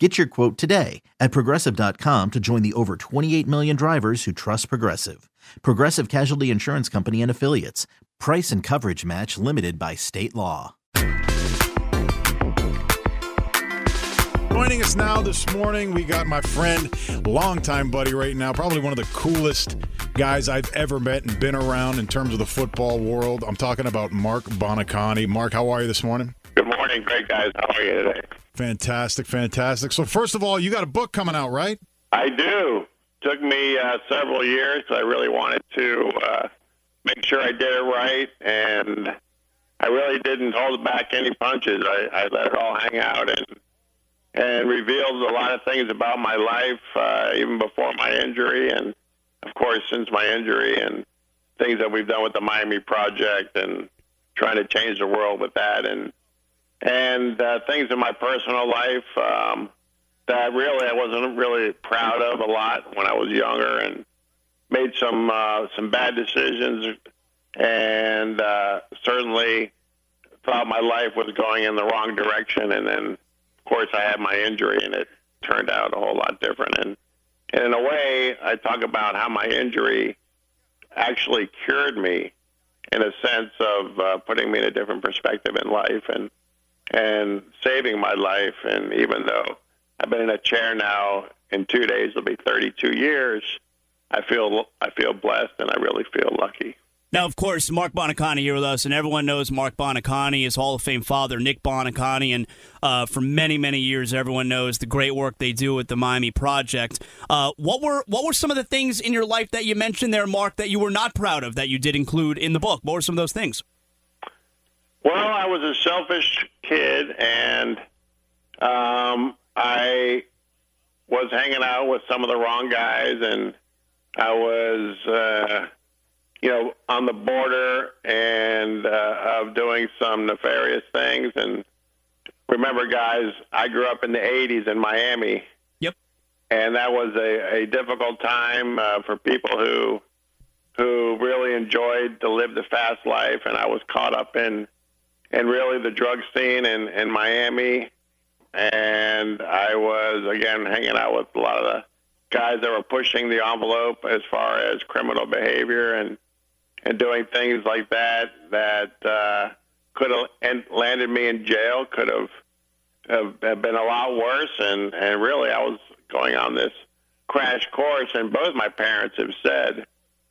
Get your quote today at progressive.com to join the over 28 million drivers who trust Progressive. Progressive Casualty Insurance Company and Affiliates. Price and coverage match limited by state law. Joining us now this morning, we got my friend, longtime buddy right now, probably one of the coolest guys I've ever met and been around in terms of the football world. I'm talking about Marc Buoniconti. Marc, how are you this morning? Good morning, great guys. How are you today? Fantastic, fantastic. So, first of all, you got a book coming out, right? I do. Took me uh, several years. I really wanted to uh, make sure I did it right, and I really didn't hold back any punches. I, I let it all hang out and and revealed a lot of things about my life, uh, even before my injury, and of course since my injury, and things that we've done with the Miami Project, and trying to change the world with that, and and uh, things in my personal life um, that really I wasn't really proud of a lot when I was younger, and made some uh, some bad decisions, and uh, certainly thought my life was going in the wrong direction, and then of course I had my injury, and it turned out a whole lot different. And, and in a way, I talk about how my injury actually cured me in a sense of uh, putting me in a different perspective in life. And and saving my life. And even though I've been in a chair now, in two days it'll be 32 years. I feel I feel blessed, and I really feel lucky. Now, of course, Marc Buoniconti here with us, and everyone knows Marc Buoniconti, his Hall of Fame father, Nick Buoniconti, and uh, for many, many years, everyone knows the great work they do with the Miami Project. Uh, what were what were some of the things in your life that you mentioned there, Marc, that you were not proud of that you did include in the book? What were some of those things? Well, I was a selfish kid, and um, I was hanging out with some of the wrong guys, and I was, uh, you know, on the border and uh, of doing some nefarious things. And remember, guys, I grew up in the '80s in Miami. Yep. And that was a, a difficult time uh, for people who who really enjoyed to live the fast life, and I was caught up in and really the drug scene in, in Miami. And I was, again, hanging out with a lot of the guys that were pushing the envelope as far as criminal behavior and, and doing things like that that uh, could have landed me in jail, could have, have, have been a lot worse. And, and really, I was going on this crash course. And both my parents have said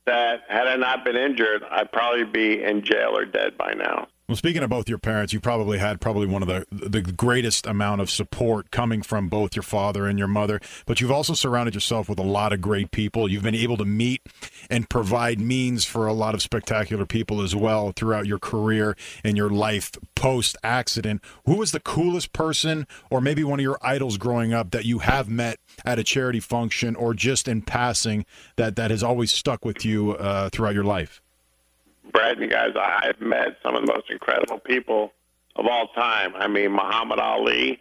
that had I not been injured, I'd probably be in jail or dead by now. Well, speaking of both your parents, you probably had probably one of the the greatest amount of support coming from both your father and your mother. But you've also surrounded yourself with a lot of great people. You've been able to meet and provide means for a lot of spectacular people as well throughout your career and your life post accident. Who was the coolest person, or maybe one of your idols growing up that you have met at a charity function or just in passing that that has always stuck with you uh, throughout your life? Brad, you guys, I've met some of the most incredible people of all time. I mean, Muhammad Ali,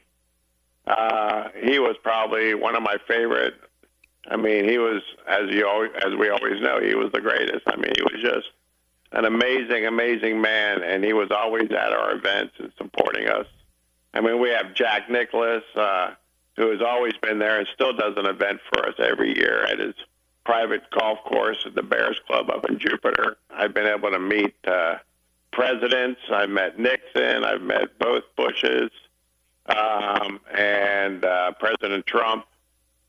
uh, he was probably one of my favorite. I mean, he was, as you always, as we always know, he was the greatest. I mean, he was just an amazing, amazing man, and he was always at our events and supporting us. I mean, we have Jack Nicklaus, uh, who has always been there and still does an event for us every year at his private golf course at the Bears Club up in Jupiter. I've been able to meet uh, presidents. I've met Nixon. I've met both Bushes um, and uh, President Trump.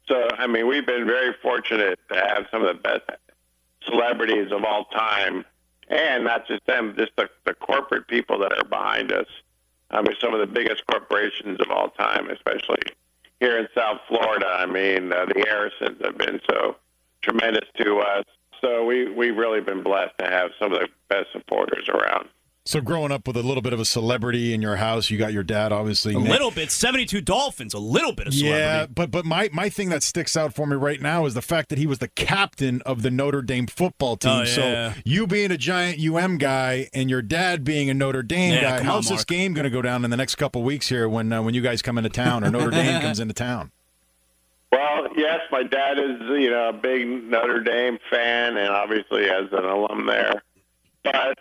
So, I mean, we've been very fortunate to have some of the best celebrities of all time, and not just them, just the, the corporate people that are behind us. I mean, some of the biggest corporations of all time, especially here in South Florida. I mean, uh, the Harrisons have been so tremendous to us. So we we've really been blessed to have some of the best supporters around. So growing up with a little bit of a celebrity in your house, you got your dad obviously. A little bit, seventy-two Dolphins, a little bit of celebrity. Yeah, but but my my thing that sticks out for me right now is the fact that he was the captain of the Notre Dame football team. Oh, yeah. So you being a giant UM guy and your dad being a Notre Dame Yeah, guy, come on, how's this game going to go down in the next couple weeks here when uh, when you guys come into town or Notre Dame comes into town? Well, yes, my dad is you know a big Notre Dame fan, and obviously as an alum there. But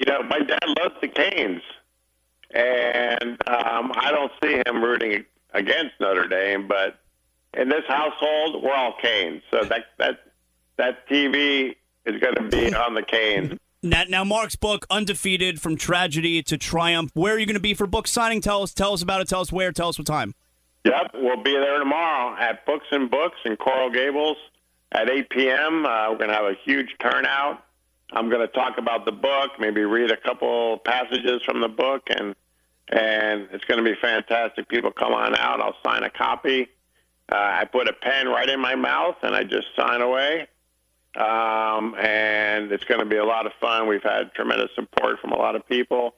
you know, my dad loves the Canes, and um, I don't see him rooting against Notre Dame. But in this household, we're all Canes, so that that that TV is going to be on the Canes. Now, now, Marc's book, Undefeated from Tragedy to Triumph. Where are you going to be for book signing? Tell us, tell us about it. Tell us where. Tell us what time. Yep, we'll be there tomorrow at Books and Books in Coral Gables at 8 p.m. Uh, we're going to have a huge turnout. I'm going to talk about the book, maybe read a couple passages from the book, and and it's going to be fantastic. People come on out. I'll sign a copy. Uh, I put a pen right in my mouth, and I just sign away. Um, and it's going to be a lot of fun. We've had tremendous support from a lot of people.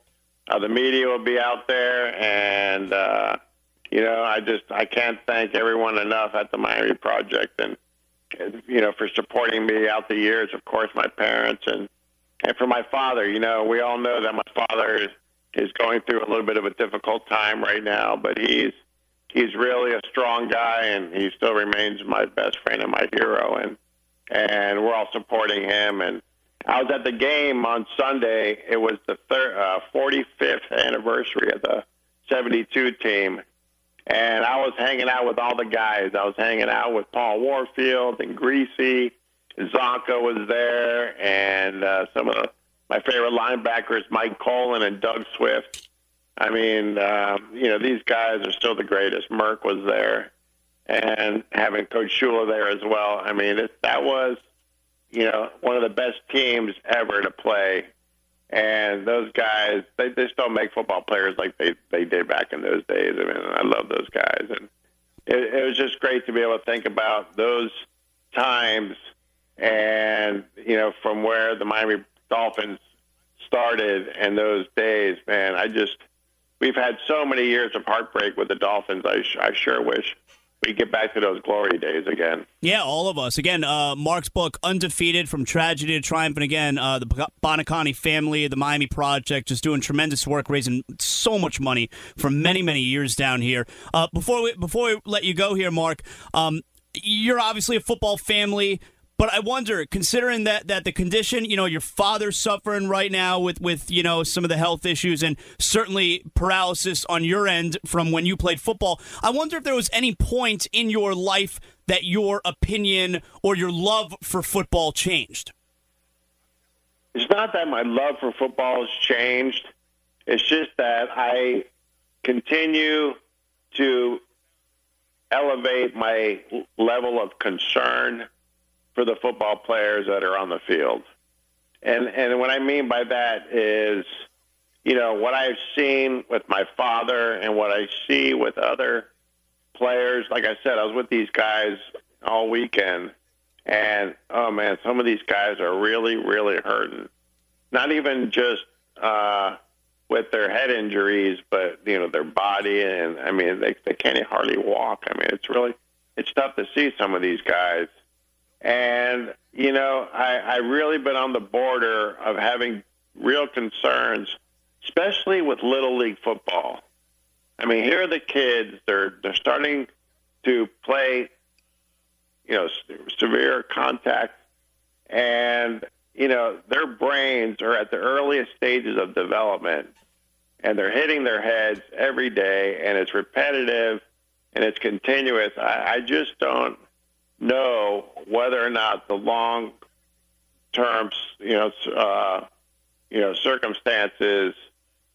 Uh, the media will be out there, and uh, you know, I just I can't thank everyone enough at the Miami Project, and you know, for supporting me out the years. Of course, my parents and and for my father. You know, we all know that my father is, is going through a little bit of a difficult time right now, but he's he's really a strong guy, and he still remains my best friend and my hero, and and we're all supporting him. And I was at the game on Sunday. It was the thir- uh, 45th anniversary of the 72 team. And I was hanging out with all the guys. I was hanging out with Paul Warfield and Griese. Csonka was there, and uh, some of my favorite linebackers, Mike Kolen and Doug Swift. I mean, um, you know, these guys are still the greatest. Merc was there, and having Coach Shula there as well. I mean, it, that was, you know, one of the best teams ever to play. And those guys, they they still make football players like they they did back in those days. I mean, I love those guys, and it, it was just great to be able to think about those times, and you know, from where the Miami Dolphins started and those days. Man, I just we've had so many years of heartbreak with the Dolphins. I I sure wish we get back to those glory days again. Yeah, all of us. Again, uh, Marc's book, Undefeated from Tragedy to Triumph. And again, uh, the Buoniconti family, the Miami Project, just doing tremendous work, raising so much money for many, many years down here. Uh, before, we, before we let you go here, Marc, um, you're obviously a football family. But I wonder, considering that that the condition, you know, your father's suffering right now with with you know some of the health issues and certainly paralysis on your end from when you played football. I wonder if there was any point in your life that your opinion or your love for football changed. It's not that my love for football has changed. It's just that I continue to elevate my level of concern for the football players that are on the field. And and what I mean by that is, you know, what I've seen with my father and what I see with other players. Like I said, I was with these guys all weekend, and oh man, some of these guys are really, really hurting. Not even just uh, with their head injuries, but you know their body, and I mean they they can't hardly walk. I mean it's really it's tough to see some of these guys. And, you know, I, I really been on the border of having real concerns, especially with Little League football. I mean, here are the kids, they're, they're starting to play, you know, severe contact, and, you know, their brains are at the earliest stages of development, and they're hitting their heads every day, and it's repetitive and it's continuous. I, I just don't know whether or not the long term, you know, uh, you know, circumstances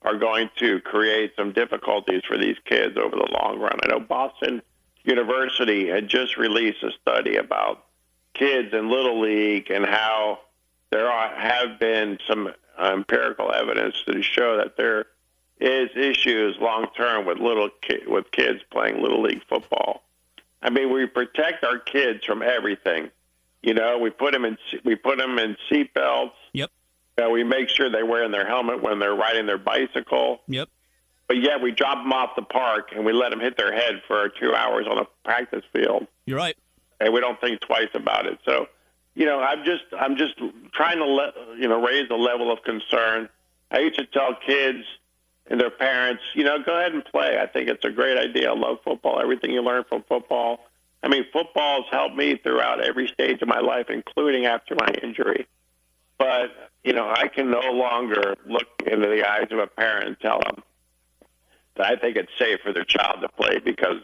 are going to create some difficulties for these kids over the long run. I know Boston University had just released a study about kids in little league and how there are, have been some empirical evidence to show that there is issues long term with little ki- with kids playing little league football. I mean, we protect our kids from everything. You know, we put them in we put them in seatbelts. Yep. Uh, we make sure they're wearing their helmet when they're riding their bicycle. Yep. But yet we drop them off the park and we let them hit their head for two hours on a practice field, You're right. and we don't think twice about it. So, you know, I'm just I'm just trying to let you know raise the level of concern. I used to tell kids and their parents, you know, go ahead and play. I think it's a great idea. I love football. Everything you learn from football. I mean, football's helped me throughout every stage of my life, including after my injury. But you know, I can no longer look into the eyes of a parent and tell them that I think it's safe for their child to play because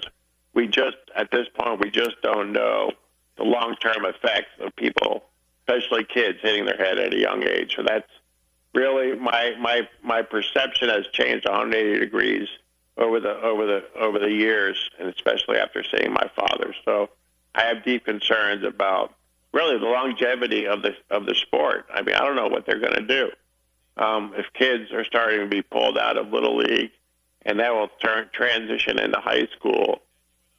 we just, at this point, we just don't know the long-term effects of people, especially kids, hitting their head at a young age. So that's really my my my perception has changed 180 degrees over the over the over the years, and especially after seeing my father. So I have deep concerns about really the longevity of the of the sport. I mean, I don't know what they're going to do um, if kids are starting to be pulled out of little league, and that will turn transition into high school.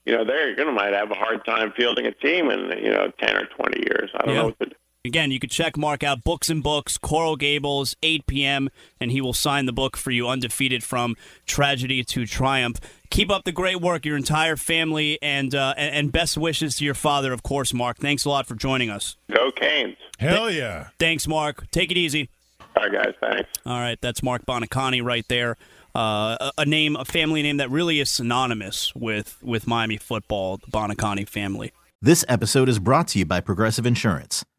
You know, they're going to might have a hard time fielding a team in you know ten or twenty years. I don't Yeah. know what to do. Again, you could check Marc out Books and Books, Coral Gables, 8 p.m., and he will sign the book for you, Undefeated from Tragedy to Triumph. Keep up the great work, your entire family, and uh, and and best wishes to your father, of course, Marc. Thanks a lot for joining us. Go Canes! Hell yeah. Thanks, Marc. Take it easy. All right, guys. Thanks. All right, that's Marc Buoniconti right there. Uh, a, a name, a family name that really is synonymous with with Miami football, the Buoniconti family. This episode is brought to you by Progressive Insurance.